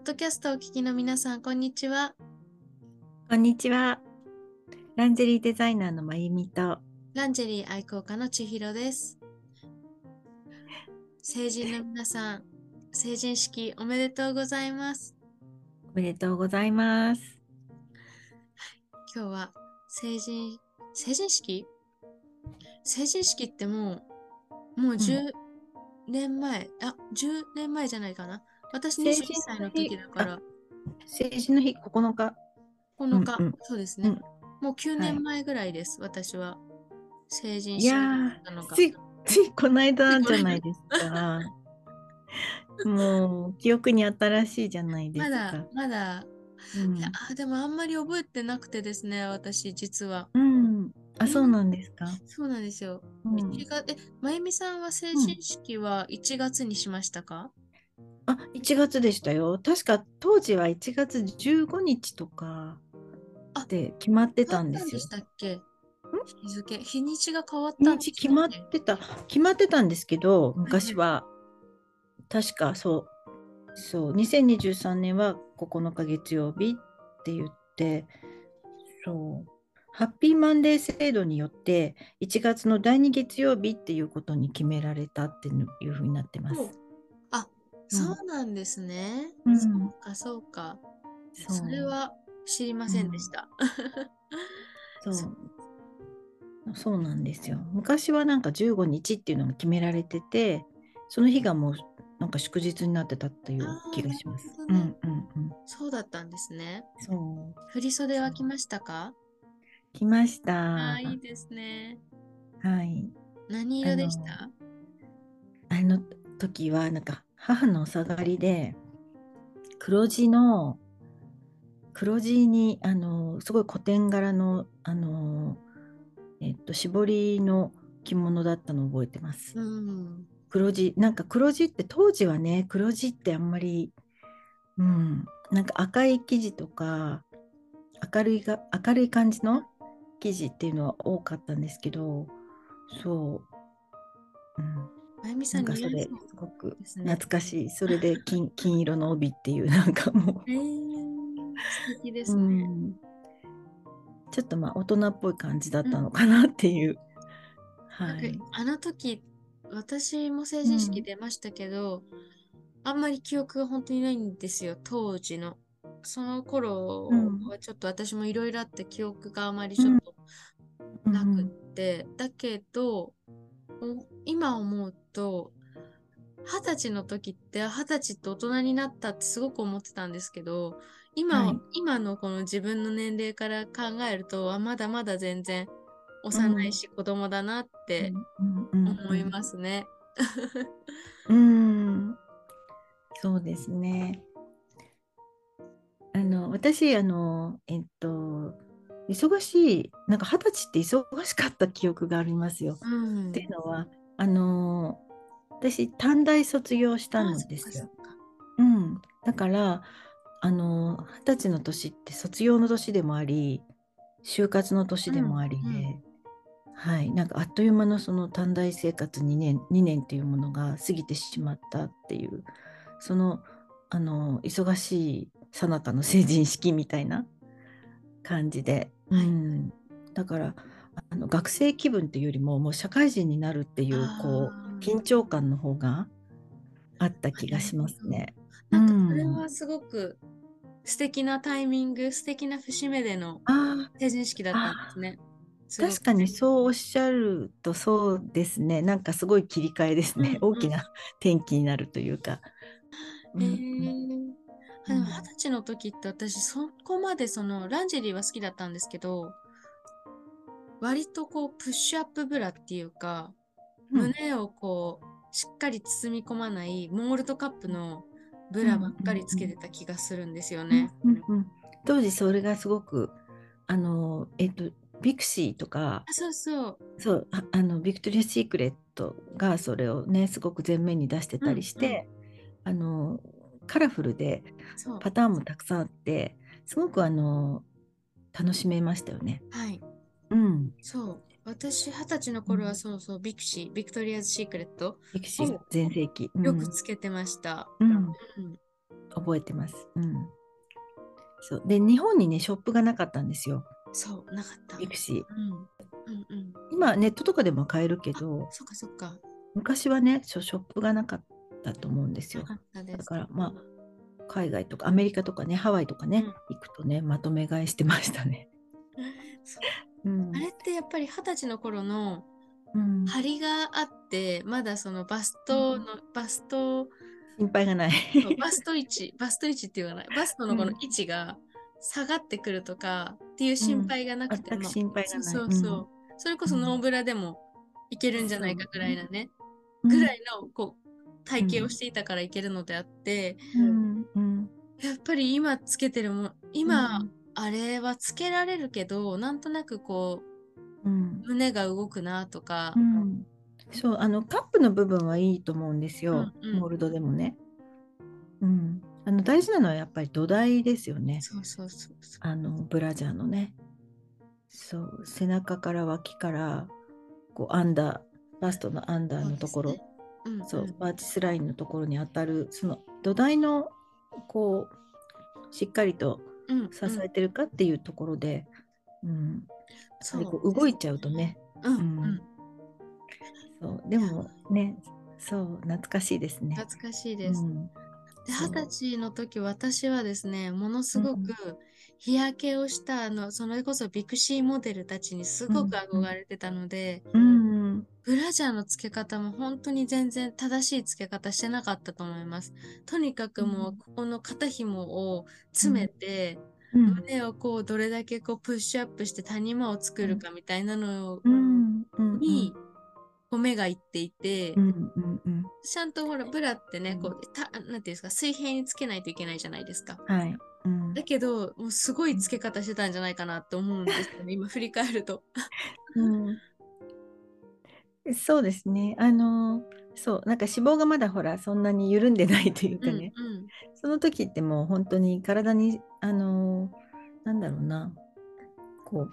ッドキャストをお聞きの皆さん、こんにちは。こんにちは。ランジェリーデザイナーのまゆみと、ランジェリー愛好家の千尋です。成人の皆さん、成人式おめでとうございます。おめでとうございます。今日は成人、成人式？成人式ってもう、もう10年前、あ、10年前じゃないかな。私21成人歳の時だから、成人の日9日。9日、うんうんそうですね。うんもう9年前ぐらいです、私は。成人い式だやったのがー、。つい、ついこの間じゃないですか。もう、記憶に新しいじゃないですかまだ。、まだ、うんあでもあんまり覚えてなくてですね、私実は。うん。あ、そうなんですか。そうなんですよ。うん1月え、まゆみさんは成人式は1月にしましたか、あ、1月でしたよ。確か当時は1月15日とかあで決まってたんですよ。でし。たっけ？日付、日にちが変わったんで日決まってた、決まってたんですけど、昔は、確かそう、そう、2023年は9日月曜日って言って、そう、ハッピーマンデー制度によって、1月の第2月曜日っていうことに決められたっていうふうになってます。あ、そうなんですね。うんそうか、そうか。そうそれは知りませんでした。そうそうそうなんですよ。昔はなんか15日っていうのが決められてて、その日がもうなんか祝日になってたっていう気がします。うんうんうん。そうだったんですね。そう。振り袖は来ましたか？来ました。ああ、いいですね。はい。何色でした？あの時はなんか母のお下がりで黒地の黒地にあのすごい古典柄のあのえっと絞りの着物だったのを覚えてます。うん。黒地なんか黒地って当時はね黒地ってあんまりうんなんか赤い生地とか明るいが明るい感じの生地っていうのは多かったんですけどそう、うん、まゆみさなんんかそれすごく懐かしい。それで金 金色の帯っていうなんかもえー、素敵でう、すね。うん、ちょっとまあ大人っぽい感じだったのかなっていう、はい。なんかあの時、私も成人式出ましたけど、あんまり記憶が本当にないんですよ、当時の。その頃うん。はちょっと私もいろいろあって記憶があまりちょっとなくって、だけど、お今思うと、二十歳の時って二十歳って大人になったってすごく思ってたんですけど、今,、はい今のこの自分の年齢から考えると、あまだまだ全然幼いし子供だなって思いますね。うん、そうですね。あの私あのえっと忙しいなんか二十歳って忙しかった記憶がありますよ。うん。っていうのはあの私短大卒業したんですよ。うん、だからあの二十歳の年って卒業の年でもあり就活の年でもありで、うんうん。はい、なんかあっという間のその短大生活2年 ,2 年っていうものが過ぎてしまったっていうそのあの忙しい最中の成人式みたいな感じで、はい。うん、だからあの学生気分っていうよりももう社会人になるっていうこう緊張感の方があった気がしますね。なんかこれはすごく素敵なタイミング、素敵な節目でのあ成人式だったんですね。確かにそうおっしゃるとそうですね。なんかすごい切り替えですね、うんうん。大きな転機になるというか。うんへうん。ー二十歳の時って私そこまでそのランジェリーは好きだったんですけど割とこうプッシュアップブラっていうか、うん胸をこうしっかり包み込まないモールドカップのブラばっかりつけてた気がするんですよね。うんうんうん当時それがすごくあのえっとビクシーとかあそうそう。そうああのビクトリア・シークレットがそれをねすごく前面に出してたりして、あのカラフルで。パターンもたくさんあってすごくあの楽しめましたよね。はい。うん。そう。私、二十歳の頃はそうそう、ビクシー、ビクトリアズ・シークレット、歴史全盛期。うんよくつけてました。うんうん覚えてます。うん。そうで日本にねショップがなかったんですよそう、なかった。ビクシー。うん。うんうん。今ネットとかでも買えるけどそっかそっか。昔はねショショップがなかったと思うんですよ。だからまあ海外とかアメリカとかねハワイとかね、うん。行くとねまとめ買いしてましたね。そう。うん。あれってやっぱり二十歳の頃のうん。張りがあって、まだそのバストの、バスト、心配がない。バスト位置、バスト位置っていうかない、バストのこの位置が下がってくるとかっていう心配がなくて、全くまあ心配がない。そうそうそう、それこそうん。ノーブラでもいけるんじゃないかぐらいなね、うん。ぐらいのこう体型をしていたからいけるのであって、うん。うん。やっぱり今つけてるもの今、うんあれはつけられるけどなんとなくこうん。う胸が動くなとか、うん。そうあのカップの部分はいいと思うんですよ、うんうん。モールドでもね。うん、あの大事なのはやっぱり土台ですよね。そうそうそうそう。あのブラジャーのね。そう背中から脇からこうアンダーバストのアンダーのところ。そうんそう、うんバーチスラインのところに当たるその土台のこうしっかりとうん支えてるかっていうところで、うん。そう。動いちゃうとね、うんううん。ん、そうでもねそう懐かしいですね。懐かしいです。うん。でそう。二十歳の時私はですねものすごく日焼けをしたあのそれこそビクシーモデルたちにすごく憧れてたので、うんブラジャーの付け方も本当に全然正しい付け方してなかったと思います。とにかくもううん。ここの肩紐を詰めて、うん。胸をこうどれだけこうプッシュアップして谷間を作るかみたいなのに、目がいっていて、ちゃんとほらブラってね、うんこうたなんていうんですか水平につけないといけないじゃないですか。はい。うん。だけどもうすごいつけ方してたんじゃないかなって思うんですよね今振り返ると。うんそうですね。あのそうなんか脂肪がまだほらそんなに緩んでないというかね、うん。うんその時ってもう本当に体にあのなんだろうな。こう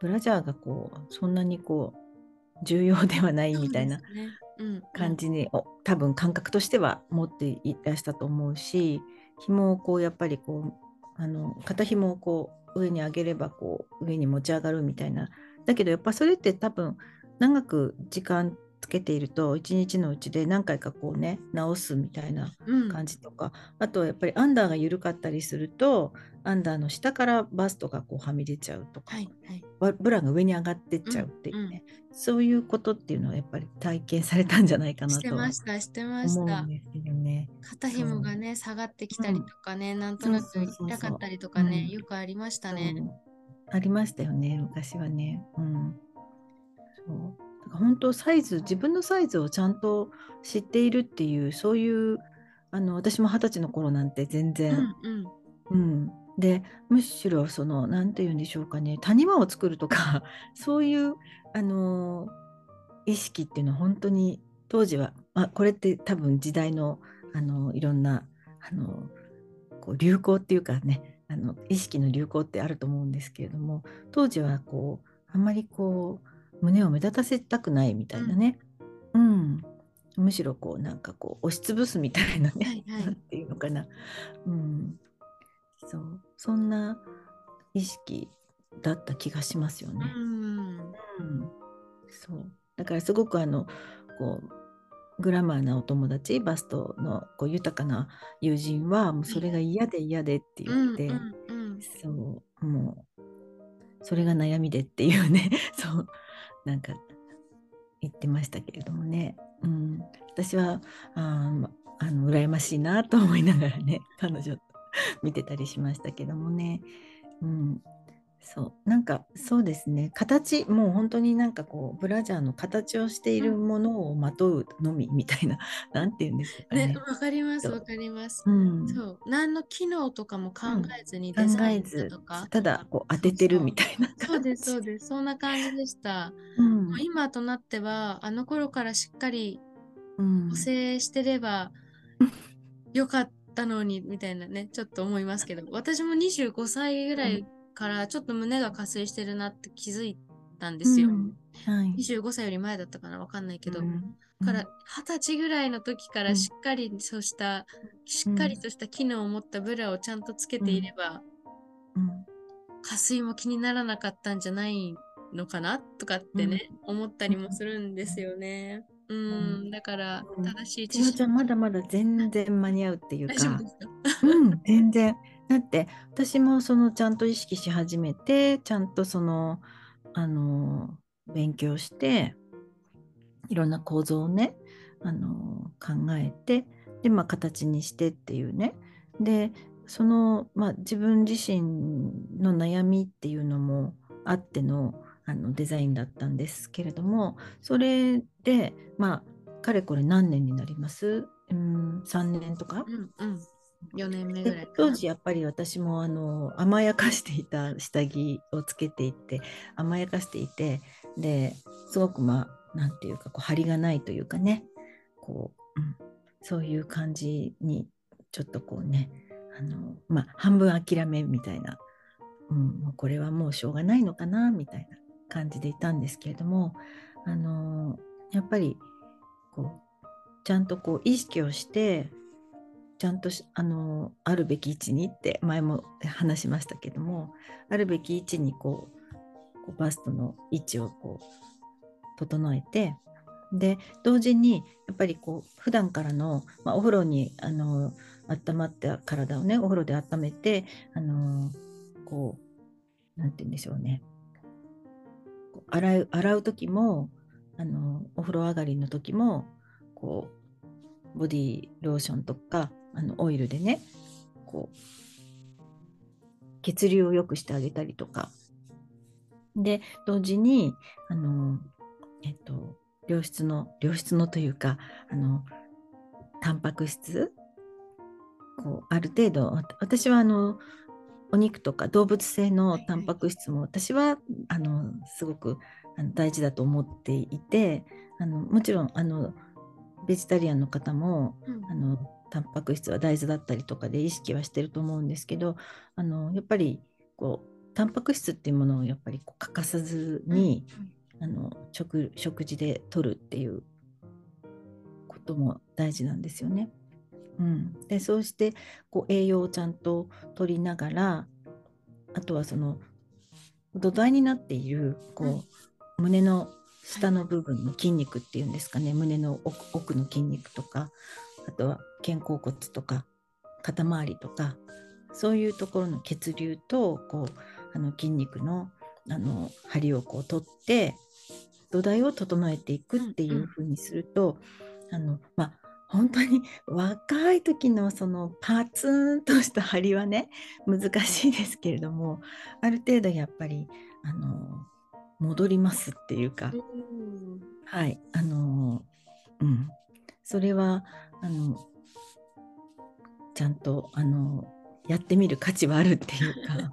ブラジャーがこうそんなにこう重要ではないみたいなそうですね。うん。感じに、お多分感覚としては持っていらしたと思うし紐をこうやっぱりこうあの肩紐をこう上に上げればこう上に持ち上がるみたいなだけどやっぱそれって多分長く時間つけていると一日のうちで何回かこうね直すみたいなうん感じとか、あとはやっぱりアンダーが緩かったりするとアンダーの下からバストがこうはみ出ちゃうとか、はいはい。バブラが上に上がってっちゃうっていうね、そういうことっていうのはやっぱり体験されたんじゃないかなしてとはましたしてました思うん。ですけどね。肩紐がね下がってきたりとかね、なんとなく痛かったりとかね、うんよくありましたね。ありましたよね昔はね。うん、そう。だから本当サイズ自分のサイズをちゃんと知っているっていうそういうあの私も二十歳の頃なんて全うん然、うん。うん。でむしろその何て言うんでしょうかね谷間を作るとか そういうあの意識っていうのは本当に当時は、あ、これって多分時代のあのいろんなあのこう流行っていうかねあの意識の流行ってあると思うんですけれども当時はこうあんまりこう胸を目立たせたくないみたいなね、うん。むしろこうなんかこう押しつぶすみたいなね、はいはい。なんていうのかな、うん、そう。そんな意識だった気がしますよね。うん。うん、そう。だからすごくあのこうグラマーなお友達バストのこう豊かな友人はもうそれが嫌で嫌でって言って、うんうんそうもうそれが悩みでっていうね。そうなんか言ってましたけれどもね、うん、私はああの羨ましいなと思いながらね彼女と見てたりしましたけどもね、うん、そうなんかそうですね形もう本当になんかこうブラジャーの形をしているものをまとうのみみたいな、なんて言うんですかね。ね、わかりますそうわかります。うん、そう、何の機能とかも考えずに考デザインえずとか。ただこう当ててるみたいな。そうですそうです。そんな感じでした。うんもう今となってはあの頃からしっかりうん補正してればよかったのにみたいなねちょっと思いますけど私も25歳ぐらいからちょっと胸が下垂してるなって気づいったんですよ。うん。はい。25歳より前だったかなわかんないけど。うん。だから二十歳ぐらいの時かうん。らしっかりとした、しっかりとした機能を持ったブラをちゃんとつけていれば、うん。下水も気にならなかったんじゃないのかなとかってね、思ったりもするんですよね。うん、うん。だからうん。正しい知千代ちゃ識んまだまだ全然間に合うっていうか？うん、全然。だって私もそのちゃんと意識し始めてちゃんとそのあの勉強していろんな構造をねあの考えてで、まあ、形にしてっていうね。でその、まあ、自分自身の悩みっていうのもあってのあのデザインだったんですけれどもそれでまあかれこれ何年になります？うん3年とか？うんうん。4年目ぐらい。当時やっぱり私もあの甘やかしていた下着をつけていて甘やかしていてですごくまあなんていうかこう張りがないというかねこう、うん、そういう感じにちょっとこうねあのまあ半分諦めみたいな、うん、これはもうしょうがないのかなみたいな感じでいたんですけれどもあのやっぱりこうちゃんとこう意識をしてちゃんとあのあるべき位置にって前も話しましたけどもあるべき位置にこうこうバストの位置をこう整えてで同時にやっぱりこう普段からの、まあ、お風呂にあの温まった体をねお風呂で温めてあのこうなんて言うんでしょうね。洗う洗う時もあのお風呂上がりの時もこうボディローションとかあのオイルでねこう血流を良くしてあげたりとか。で同時にあのえっと良質の良質のというかあのタンパク質こうある程度わ私はあのお肉とか動物性のタンパク質も私はあのすごく大事だと思っていてあのもちろんあのベジタリアンの方もうん。あのタンパク質は大豆だったりとかで意識はしてると思うんですけどあのやっぱりこうタンパク質っていうものをやっぱりこう欠かさずに、あの食食事で取るっていうことも大事なんですよね。うん、でそうしてこう栄養をちゃんと取りながらあとはその土台になっているこう、胸の下の部分の筋肉っていうんですかね。胸の奥奥の筋肉とかあとは肩甲骨とか肩周りとかそういうところの血流とこうあの筋肉のあの張りをこう取って土台を整えていくっていう風にすると、あのまあ本当に 若い時のそのパツンとした張りはね難しいですけれどもある程度やっぱりあの戻りますっていうか、うん。はい、あのーうん、それはあのちゃんとあのやってみる価値はあるっていうか、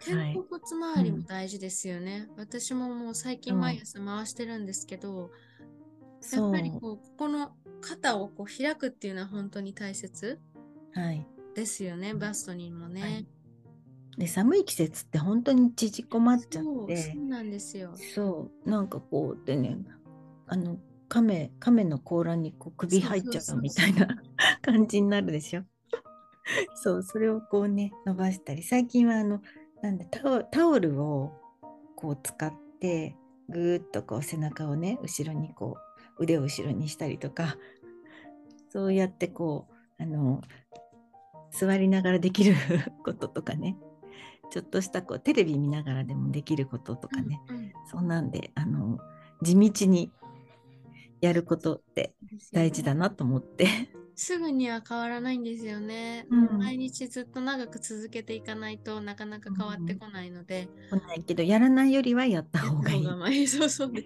肩甲骨周りも大事ですよね。私ももう最近うん毎朝回してるんですけど、やそう。っぱりこうここの肩をこう開くっていうのは本当に大切はい、ですよね、バストにもね。はい。で寒い季節って本当に縮こまっちゃそうってそうなんですよ。そう。なんかこうでねあの亀亀の甲羅にこう首入っちゃそうみたいな感じになるでしょ。そうそれをこうね伸ばしたり。最近はあのなんでタオタオルをこう使ってぐーっとこう背中をね後ろにこう腕を後ろにしたりとかそうやってこうあの座りながらできる こととかね。ちょっとしたこうテレビ見ながらでもできることとかね、うんうん。そんなんであの地道にやることって大事だなと思って。すぐには変わらないんですよね。うん毎日ずっと長く続けていかないとなかなか変わってこないので。来ないけどやらないよりはやった方がいい。そうそうで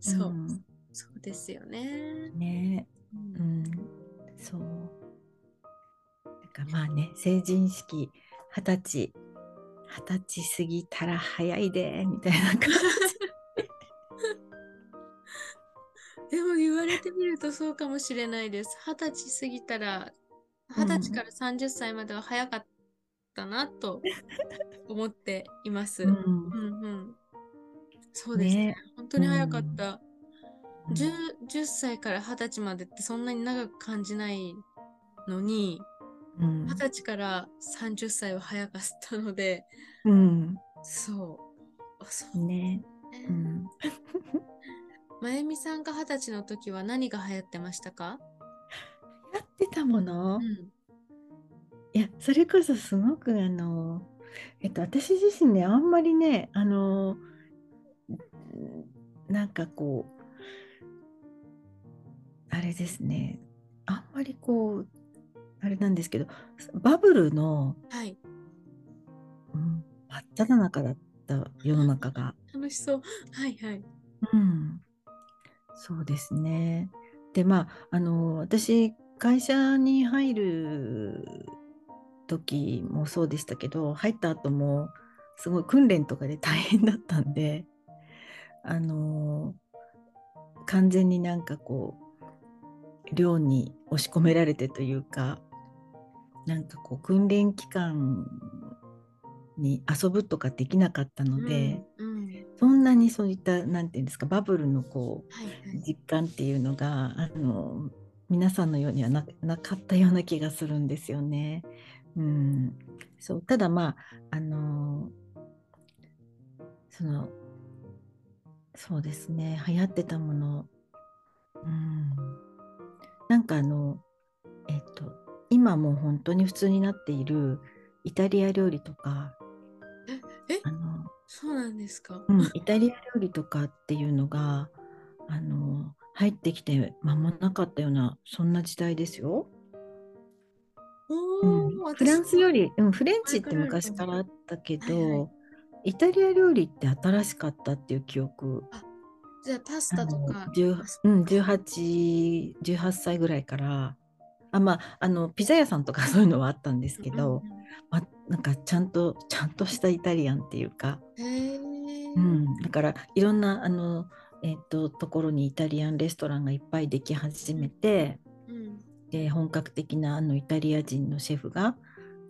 す。そう、んそうですよね。ねううんん、そう。だからまあね成人式二十歳二十歳過ぎたら早いでみたいな感じ。でも言われてみるとそうかもしれないです。二十歳過ぎたら、二十歳から30歳までは早かっったなと思っています。ううんんうん、そうですね。ね。本当に早かった。うん。10, 10歳から20歳までってそんなに長く感じないのにうん。20歳から30歳は早かったのでうん。そう。あそう。ね、ね。うん、まゆみさんが20歳の時は何が流行ってましたか、やってたもの、うん、いやそれこそすごくあのえっと私自身ねあんまりねあのなんかこうあれですねあんまりこうあれなんですけどバブルの、はい。うん、真っ只中だった世の中が、楽しそう。はいはい。うん、そうですね。でまああの私会社に入る時もそうでしたけど入った後もすごい訓練とかで大変だったんであの完全になんかこう寮に押し込められてというかなんかこう訓練期間に遊ぶとかできなかったので、うんそんなにそういったなんていうんですかバブルのこはいはうい。実感っていうのがあの皆さんのようにはななかったような気がするんですよね。うん、そうただまああのそのそうですね流行ってたもの、うん、なんかあのえっと今もう本当に普通になっているイタリア料理とかええ？あのそうなんですか、うん、イタリア料理とかっていうのがあの入ってきて間もなかったようなそんな時代ですよ。おうんフランス料理、うん、フレンチって昔からあったけど、はいはい。イタリア料理って新しかったっていう記憶。じゃあパスタとかあの10うん、18, 18歳ぐらいからあまああのピザ屋さんとかそういうのはあったんですけど、うんうんまあ、なんかちゃんとちゃんとしたイタリアンっていうか、うん。だからいろんなあの、えっとところにイタリアンレストランがいっぱいでき始めてうん。で本格的なあのイタリア人のシェフが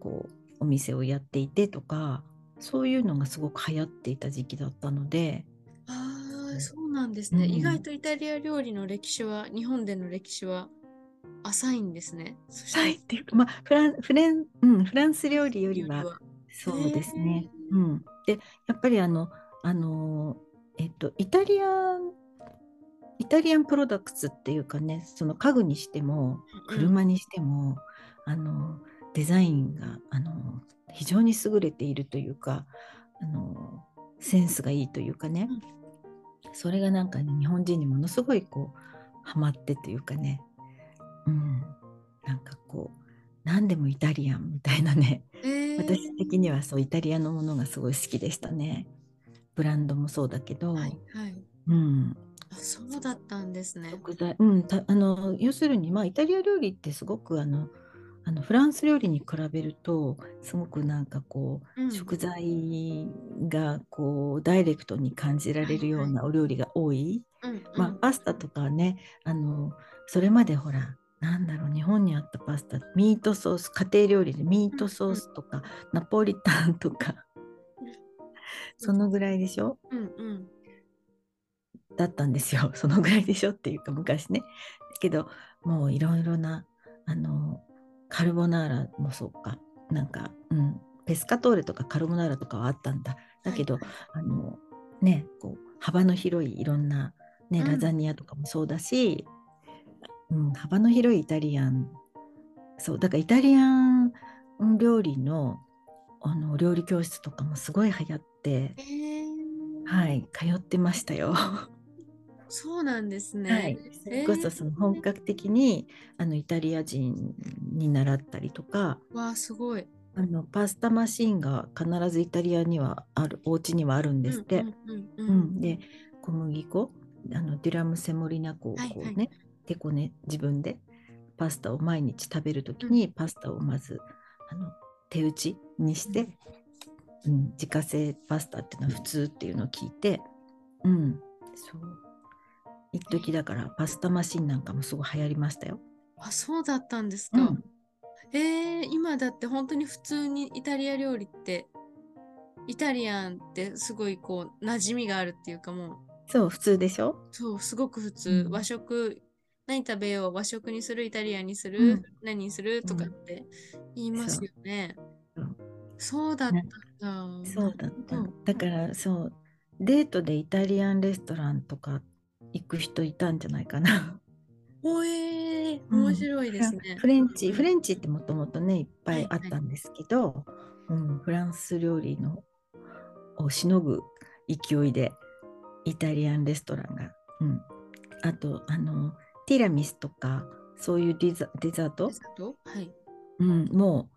こうお店をやっていてとかそういうのがすごく流行っていた時期だったので、ああそうなんですね、うん。意外とイタリア料理の歴史は日本での歴史は浅いんですね。そしてはいっていうかまあフランフレン、うん、フランス料理よりはよそうですね。うん、でやっぱりあのあのえっとイタリアンイタリアンプロダクツっていうかねその家具にしても車にしても、あのデザインがあの非常に優れているというかあのセンスがいいというかね、それがなんかね日本人にものすごいこうハマってというかね、うん、なんかこう何でもイタリアンみたいなね。えー。私的にはそうイタリアのものがすごい好きでしたね。ブランドもそうだけど、はいはい。うん、あそうだったんですね。食材、うん、たあの要するにまあイタリア料理ってすごくあのあのフランス料理に比べるとすごくなんかこう、うん。食材がこうダイレクトに感じられるようなお料理が多い、うんうん。まあ、パスタとかねあのそれまでほらなんだろう日本にあったパスタ。ミートソース。家庭料理でミートソースとか、ナポリタンとか。そのぐらいでしょ？うんうん。だったんですよ。そのぐらいでしょ？っていうか昔ね。だけどもういろいろなあのカルボナーラもそうか。なんか、うん、ペスカトーレとかカルボナーラとかはあったんだ。だけど、はいはい。あのねこう幅の広いいろんな、ね、うん。ラザニアとかもそうだし、うん幅の広いイタリアンそうだからイタリアン料理のあの料理教室とかもすごい流行って、えーはい、通ってましたよ。そうなんですね。はい、それこそその本格的にあのイタリア人に習ったりとかわあすごい。あのパスタマシンが必ずイタリアにはあるお家にはあるんですって。うんで小麦粉あのデュラムセモリナ粉をこうね、はいはい手こね自分でパスタを毎日食べるときにパスタをまずあの手打ちにして、うん、自家製パスタっていうのは普通っていうのを聞いて、うん、そう。一時だからパスタマシンなんかもすごい流行りましたよ。あそうだったんですか。うん、えー、今だって本当に普通にイタリア料理ってイタリアンってすごいこう馴染みがあるっていうかもう。そう普通でしょ？そうすごく普通、うん。和食何食べよう和食にするイタリアンにする、うん何にするとかって言いますよね。そうそうだったんだ。そうだっただからそうデートでイタリアンレストランとか行く人いたんじゃないかな。おえー、うん面白いですね。フレンチフレンチってもともとねいっぱいあったんですけど、うん、フランス料理のをしのぐ勢いでイタリアンレストランが、うん、あとあのティラミスとかそういうデザデザート？デ、ザート？はい。うん、も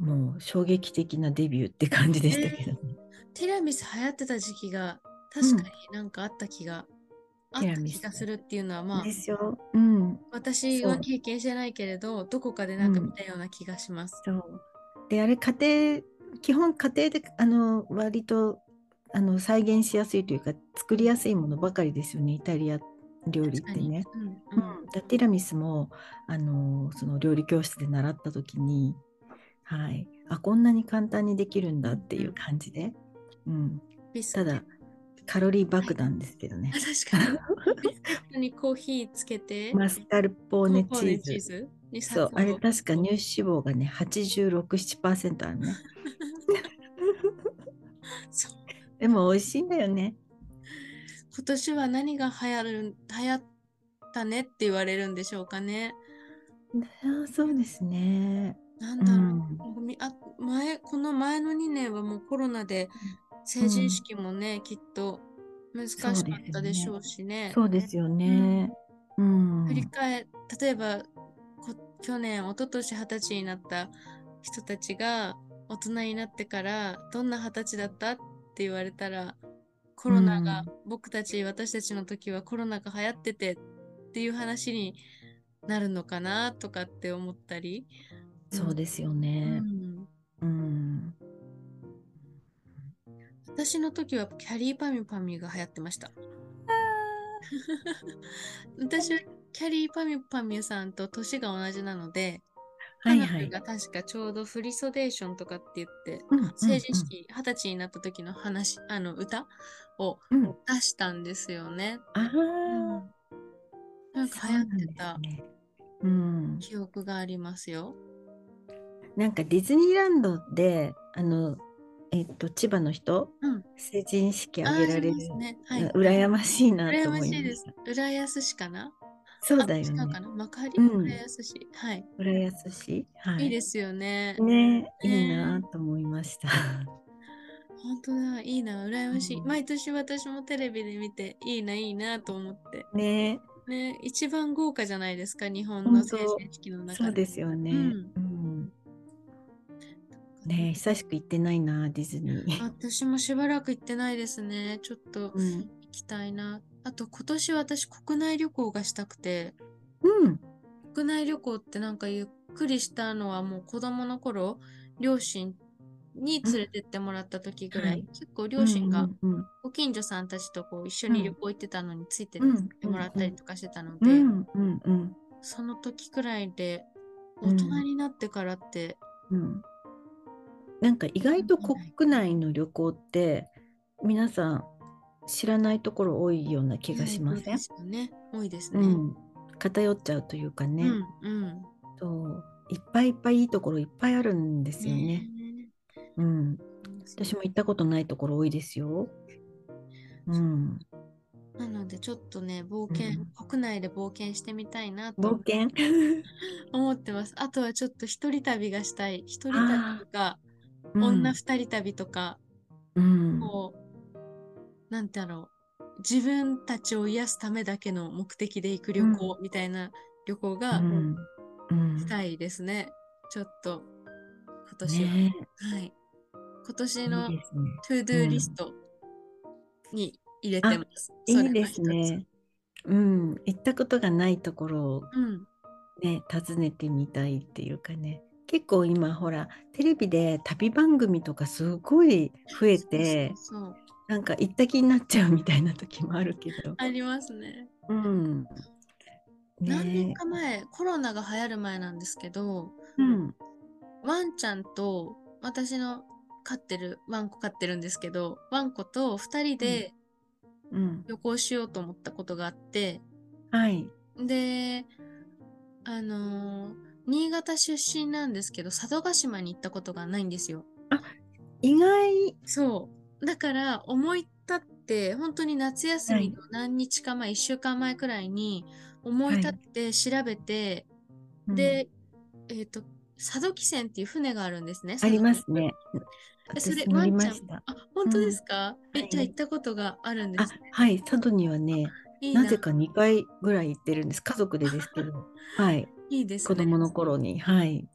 うもう衝撃的なデビューって感じでしたけど。ね。ティラミス流行ってた時期が確かになんかあった気が、あった気がするっていうのはまあでしょ、うん、私は経験してないけれどどこかでなんか見たような気がします。そう。であれ家庭基本家庭であの割とあの再現しやすいというか作りやすいものばかりですよね。イタリア料理ってね。うんううんん、だティラミスもあのその料理教室で習った時に、はい、あこんなに簡単にできるんだっていう感じで、うん、ただカロリー爆弾ですけどねあ。確かに。にコーヒーつけて、マスカルポーネコチーズ。ズにそう、あれ確か乳脂肪がね、86、7%あるね。でも美味しいんだよね。今年は何が流行る流行ったねって言われるんでしょうかね。あそうですね。なんだろう。うんあ前この前の2年はもうコロナで成人式もね、きっと難しかったでしょうしね。そうですよね。うん。振り返例えばこ去年一昨年二十歳になった人たちが大人になってからどんな二十歳だったって言われたらコロナが、僕たち私たちの時はコロナが流行っててっていう話になるのかなとかって思ったり、そうですようね。ん、うん。私の時はキャリーパミュパミュが流行ってました。私はキャリーパミュパミュさんと年が同じなので、はいはい。が確かちょうどフリソデーションとかって言って、うんうんうん成人式二十歳になった時の話、あの歌をうん。出したんですよね。ああ。なんか流行ってたそうなんですね。うん。記憶がありますよ。なんかディズニーランドで、あの、えっと、千葉の人、うん成人式あげられるね。はい。羨ましいなと羨思いましましいですた。。浦安市かな？そうだよね。な幕張、うん浦安市。はい。浦安市？はい。いいですよね。ね、いねいなと思いました。本当だ、いいな、羨ましい。うん毎年私もテレビで見て、いいな、いいなと思って。ね、ね、一番豪華じゃないですか、日本の本成当人式の中そうですよね。ううんん。ね、久しく行ってないな、ディズニー。私もしばらく行ってないですね。ちょっとうん。行きたいな。あと今年私国内旅行がしたくて、うん。国内旅行ってなんかゆっくりしたのはもう子供の頃、両親に連れてってもらった時ぐらい、はい。結構両親がうんうんご近所さんたちとこう一緒に旅行行ってたのについてうん。ってもらったりとかしてたのうで、んうんうん。その時くらいでうん大人になってからって、うん。なんか意外と国内の旅行って皆さん知らないところ多いような気がしません？多いで、すよね。多いですね。うん、偏っちゃうというかね、うんうん。そう。いっぱいいっぱいいいところいっぱいあるんですよね。うん、私も行ったことないところ多いですよ。うん、なのでちょっとね、冒険、国内で冒険してみたいな冒と険？思ってます。あとはちょっと一人旅がしたい。一人旅とか、うん。女二人旅とか、うん。こう、なんだろう、自分たちを癒すためだけの目的で行く旅行みたいな旅行がうん。うん。したいですね。ちょっと、今年は。ねはい。今年のですね。 To Do リストに入れてます。いいですね。うん、行ったことがないところをうん。ね、訪ねてみたいっていうかね。結構今ほらテレビで旅番組とかすごい増えてそうなんか行った気になっちゃうみたいな時もあるけど、ありますね。うん、何年ねか前、コロナが流行る前なんですけど、うん。ワンちゃんと私の飼ってるワンコ飼ってるんですけどワンコと2人でうん。旅行しようと思ったことがあって、はい。であのー新潟出身なんですけど佐渡島に行ったことがないんですよ。意外。そうだから思い立って本当に夏休みの何日か前、1週間前くらいに思い立って調べて、で、えっ、と佐渡汽船っていう船があるんですね。ありますね。でそれワンちゃん。あ本当ですか、えはいじゃあ行ったことがあるんであすね。、はい。佐渡にはね、なぜか2回ぐらい行ってるんです。家族でですけど。はい。いいですね。子供の頃に。はい。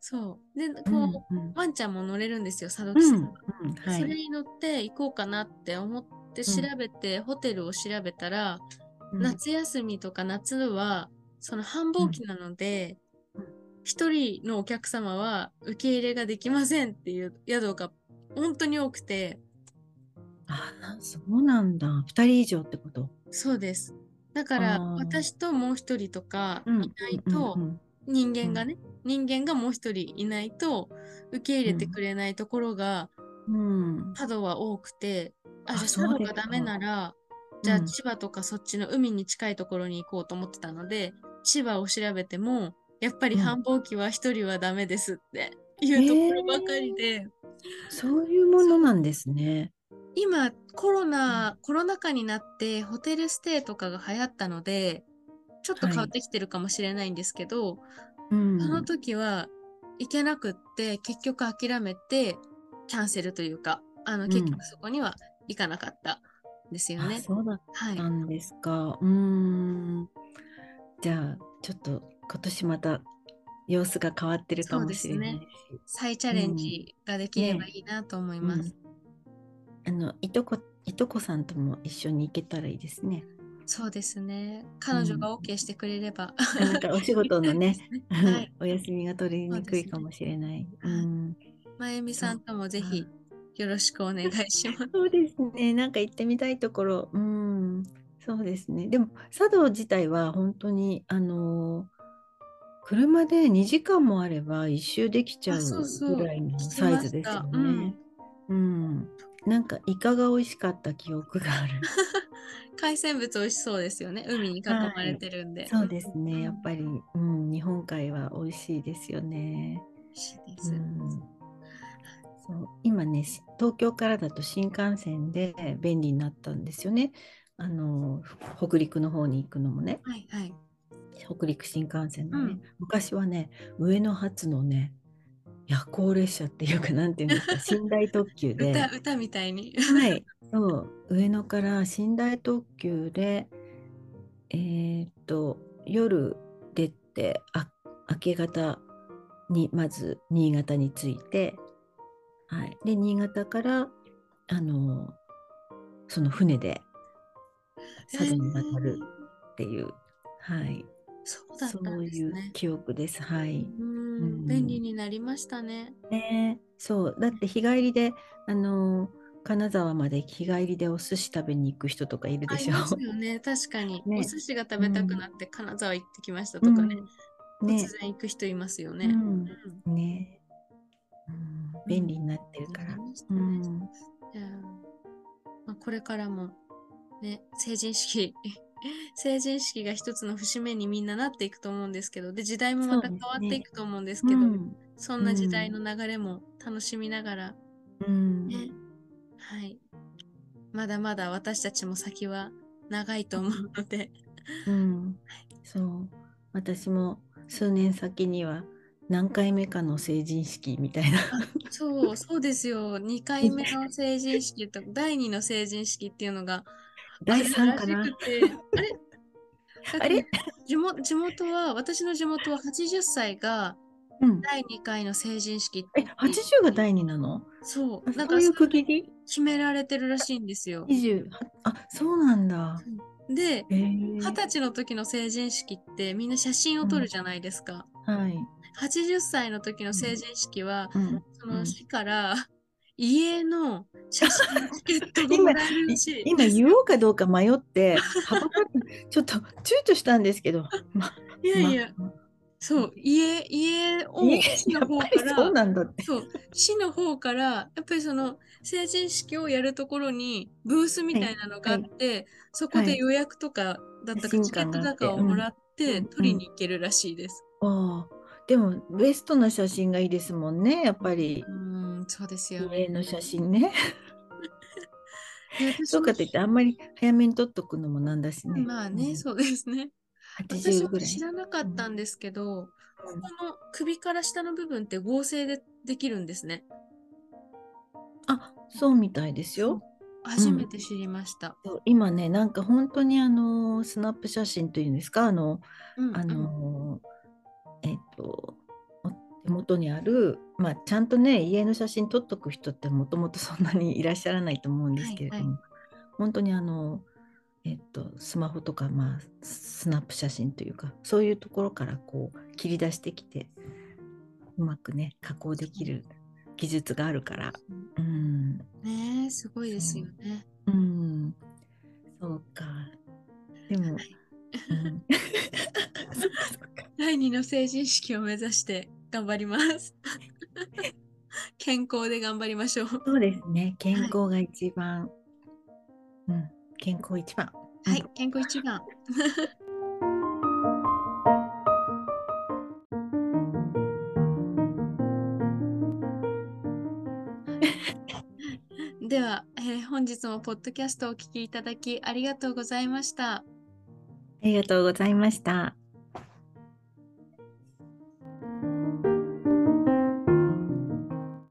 そう。で、こうんう、うんワンちゃんも乗れるんですよ、佐渡うん。うんはい。それに乗って行こうかなって思って調べて、ホテルを調べたら、うん夏休みとか夏は、その繁忙期なのでうん、一、人のお客様は受け入れができませんっていう宿が本当に多くて、あ、そうなんだ。2人以上ってこと？そうです。だから私ともう一人とかいうん。ないと、うんうん人間がね、人間がもう一人いないと受け入れてくれないところがうん。佐渡は多くて、あ、あじゃあそうですか。佐渡がダメなら、じゃあうん千葉とかそっちの海に近いところに行こうと思ってたので、千葉を調べても、やっぱりうん繁忙期は一人はダメですっていうところばかりで、そういうものなんですね。今コロナ、コロナ禍になってホテルステイとかが流行ったので、ちょっと変わってきてるかもしれないんですけど、うん。その時は行けなくって結局諦めてキャンセルというかあのん結局そこには行かなかったんですよあね。そうだっはいた、んですか。うーん。じゃあ、ちょっと今年また様子が変わってるかもしれないし。再チャレンジができればいいなと思います。あの、いとこ、いとこさんとも一緒に行けたらいいですね。そうですね。彼女が OK してくれれば。なんかお仕事のね はい。お休みが取りにくいかもしれない。そうんまゆみさんともぜひよろしくお願いします。そうですね。なんか行ってみたいところ。うん。そうですね。でも、佐渡自体は本当に、あのー車で2時間もあれば一周できちゃうぐらいのサイズですよね。うん。なんかイカが美味しかった記憶がある。海鮮物美味しそうですよね。海に囲まれてるんで。そうですね。んやっぱり、うん、日本海は美味しいですよね。美味しいです。うんそう今ねし東京からだと新幹線で便利になったんですよね。あの北陸の方に行くのもねはいはい。北陸新幹線のね、うん。昔はね上野発のね夜行列車っていうかなんていうんですか寝台特急で、歌歌みたいに。はい、そう。上野から寝台特急でえーっと夜出てあ明け方にまず新潟に着いて、はい、で新潟からあのその船で佐渡に渡るっていう、はい、そうだったそうんいうですね。記憶です。はい。うんうん便利になりましたね。ねえそうだって日帰りであの金沢まで日帰りでお寿司食べに行く人とかいるでしょありますよね。確かに、ねお寿司が食べたくなって金沢行ってきましたとかね。うんね突然行く人いますよね。うんうんね、うん、便利になってるから。うん、じゃあまあ、これからもね、成人式、成人式が一つの節目にみんななっていくと思うんですけど、で、時代もまた変わっていくと思うんですけど、うん。そんな時代の流れも楽しみながら、うん。ね、はい。まだまだ私たちも先は長いと思うので、うん、そう。私も数年先には何回目かの成人式みたいな。そう、そうですよ。2回目の成人式と第2の成人式っていうのが第3かな。あれ？あれ？地元地元は、私の地元は80歳がうん、第2回の成人式って。え80が第2なの？そう、なんかそういう区切り？決められてるらしいんですよ。20あそうなんだ。で、二十歳の時の成人式ってみんな写真を撮るじゃないですか。はい。80歳の時の成人式は、うん。その市から家の写真チケットもらえるらしい。今言おうかどうか迷って、ちょっと躊躇したんですけど、まいやいや、まそう家家をえ市の方からそうなんだって。そう市の方からやっぱりその成人式をやるところにブースみたいなのがあって、そこで予約とかだったか、写真チケットだ館があってかをもらってうん取りに行けるらしいです。ああでもベストな写真がいいですもんねやっぱりう。ん、そうですよね。家の写真ね。そうかといってあんまり早めに撮っとくのもなんだしね。まあね、うんそうですね。私80も。知らなかったんですけど、うんこの首から下の部分って合成でできるんですね。あそうみたいですよ。初めて知りました。そう今ねなんか本当にあのスナップ写真というんですかあの、あうんうんのえっとお手元にあるまあちゃんとね家の写真撮っとく人ってもともとそんなにいらっしゃらないと思うんですけれども、はい本当にあのえっとスマホとかまあスナップ写真というかそういうところからこう切り出してきてうまくね加工できる技術があるから。うん。ねえ、すごいですよね。う。ん。そうか。でも、うん、第二の成人式を目指して頑張ります。健康で頑張りましょう。そうですね健康が一番、うん健康一番はい、健康一番。では、えー本日もポッドキャストをお聞きいただきありがとうございました。ありがとうございました。